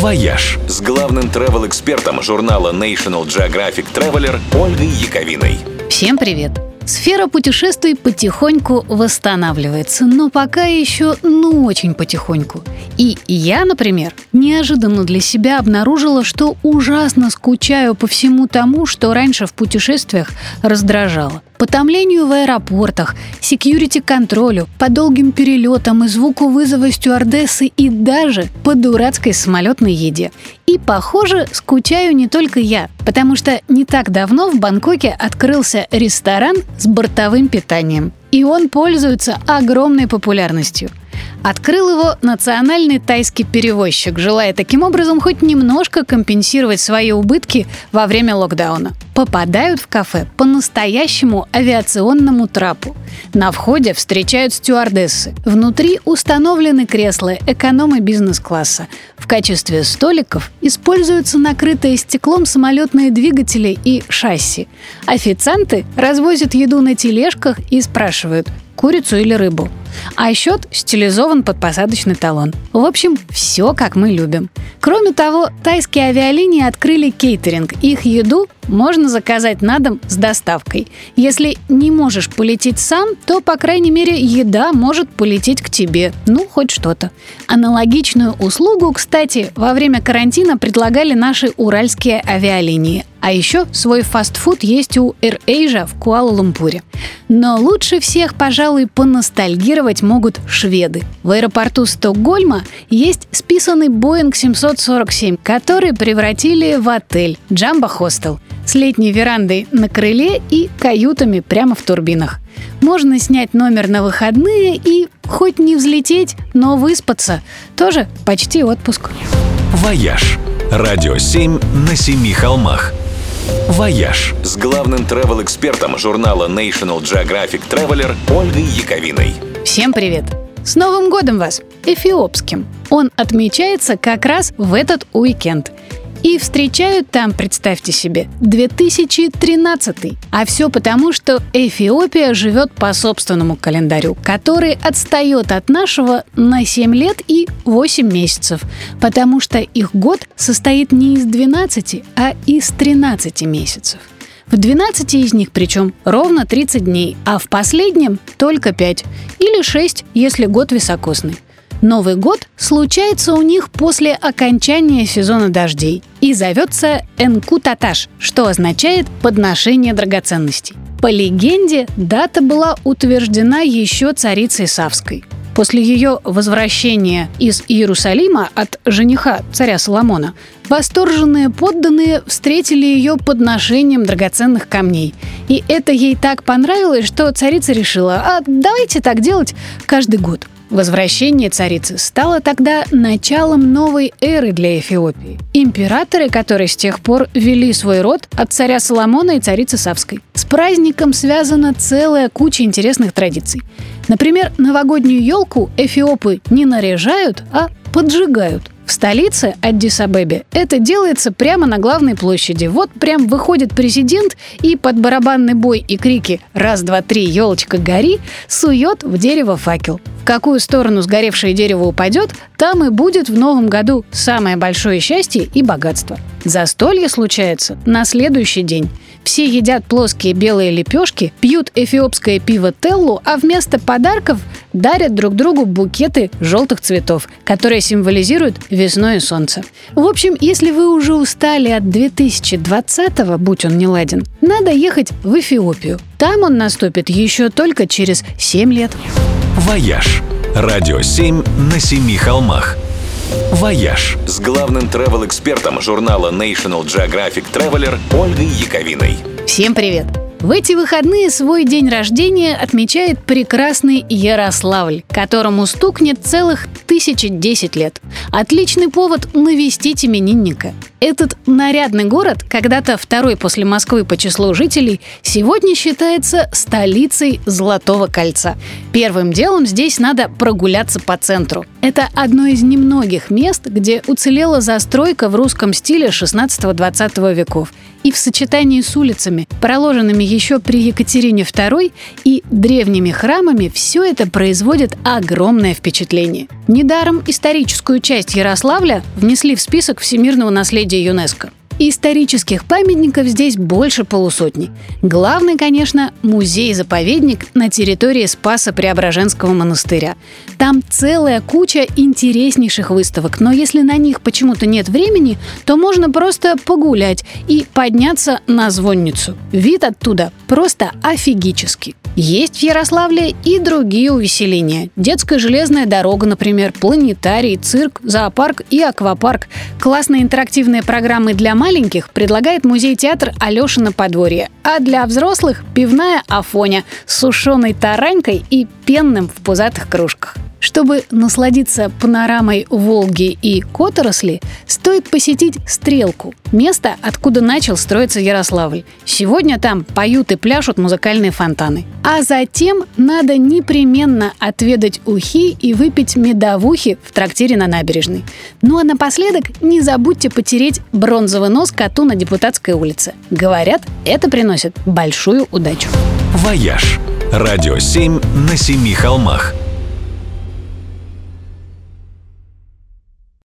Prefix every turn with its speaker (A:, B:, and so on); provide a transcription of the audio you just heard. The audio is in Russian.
A: «Вояж» с главным travel-экспертом журнала National Geographic Traveler Ольгой Яковиной.
B: Всем привет! Сфера путешествий потихоньку восстанавливается, но пока еще ну очень потихоньку. И я, например, неожиданно для себя обнаружила, что ужасно скучаю по всему тому, что раньше в путешествиях раздражало. По томлению в аэропортах, security-контролю, по долгим перелетам и звуку вызова стюардессы и даже по дурацкой самолетной еде. И, похоже, скучаю не только я, потому что не так давно в Бангкоке открылся ресторан с бортовым питанием. И он пользуется огромной популярностью. Открыл его национальный тайский перевозчик, желая таким образом хоть немножко компенсировать свои убытки во время локдауна. Попадают в кафе по настоящему авиационному трапу. На входе встречают стюардессы. Внутри установлены кресла эконом- и бизнес-класса. В качестве столиков используются накрытые стеклом самолетные двигатели и шасси. Официанты развозят еду на тележках и спрашивают, курицу или рыбу. А счет стилизован под посадочный талон. В общем, все как мы любим. Кроме того, тайские авиалинии открыли кейтеринг. Их еду можно заказать на дом с доставкой. Если не можешь полететь сам, то, по крайней мере, еда может полететь к тебе. Ну, хоть что-то. Аналогичную услугу, кстати, во время карантина предлагали наши уральские авиалинии. А еще свой фастфуд есть у AirAsia в Куала-Лумпуре. Но лучше всех, пожалуй, поностальгировать могут шведы. В аэропорту Стокгольма есть списанный Boeing 747, который превратили в отель Джамбо Хостел с летней верандой на крыле и каютами прямо в турбинах. Можно снять номер на выходные и хоть не взлететь, но выспаться. Тоже почти отпуск.
A: «Вояж» – радио 7 на семи холмах. «Вояж» с главным travel-экспертом журнала National Geographic Traveler Ольгой Яковиной.
B: Всем привет! С Новым годом вас! Эфиопским! Он отмечается как раз в этот уикенд. И встречают там, представьте себе, 2013. А все потому, что Эфиопия живет по собственному календарю, который отстает от нашего на 7 лет и 8 месяцев, потому что их год состоит не из 12, а из 13 месяцев. В 12 из них причем ровно 30 дней, а в последнем только 5 или 6, если год високосный. Новый год случается у них после окончания сезона дождей и зовется Энкутаташ, что означает «подношение драгоценностей». По легенде, дата была утверждена еще царицей Савской. После ее возвращения из Иерусалима от жениха царя Соломона, восторженные подданные встретили ее подношением драгоценных камней. И это ей так понравилось, что царица решила, а давайте так делать каждый год – Возвращение царицы стало тогда началом новой эры для Эфиопии. Императоры, которые с тех пор вели свой род от царя Соломона и царицы Савской. С праздником связана целая куча интересных традиций. Например, новогоднюю елку эфиопы не наряжают, а поджигают – в столице Аддис-Абебе это делается прямо на главной площади. Вот прям выходит президент и под барабанный бой и крики «Раз, два, три, елочка, гори!» сует в дерево факел. В какую сторону сгоревшее дерево упадет, там и будет в новом году самое большое счастье и богатство. Застолье случается на следующий день. Все едят плоские белые лепешки, пьют эфиопское пиво Теллу, а вместо подарков дарят друг другу букеты желтых цветов, которые символизируют весну и солнце. В общем, если вы уже устали от 2020-го, будь он не ладен, надо ехать в Эфиопию. Там он наступит еще только через 7 лет.
A: «Вояж» – радио 7 на семи холмах – «Вояж» с главным travel-экспертом журнала National Geographic Traveler Ольгой Яковиной.
B: Всем привет! В эти выходные свой день рождения отмечает прекрасный Ярославль, которому стукнет целых 1010 лет. Отличный повод навестить именинника. Этот нарядный город, когда-то второй после Москвы по числу жителей, сегодня считается столицей Золотого кольца. Первым делом здесь надо прогуляться по центру. Это одно из немногих мест, где уцелела застройка в русском стиле 16-20 веков. И в сочетании с улицами, проложенными еще при Екатерине II и древними храмами, все это производит огромное впечатление. Недаром историческую часть Ярославля внесли в список всемирного наследия ЮНЕСКо. Исторических памятников здесь больше полусотни. Главный, конечно, музей-заповедник на территории Спаса Преображенского монастыря. Там целая куча интереснейших выставок, но если на них почему-то нет времени, то можно просто погулять и подняться на звонницу. Вид оттуда просто офигический. Есть в Ярославле и другие увеселения. Детская железная дорога, например, планетарий, цирк, зоопарк и аквапарк. Классные интерактивные программы для маленьких предлагает музей-театр Алешина подворье. А для взрослых – пивная Афоня с сушеной таранькой и пенным в пузатых кружках. Чтобы насладиться панорамой Волги и Которосли, стоит посетить Стрелку – место, откуда начал строиться Ярославль. Сегодня там поют и пляшут музыкальные фонтаны. А затем надо непременно отведать ухи и выпить медовухи в трактире на набережной. Ну а напоследок не забудьте потереть бронзовый нос коту на Депутатской улице. Говорят, это приносит большую удачу.
A: «Вояж» – радио 7 на семи холмах –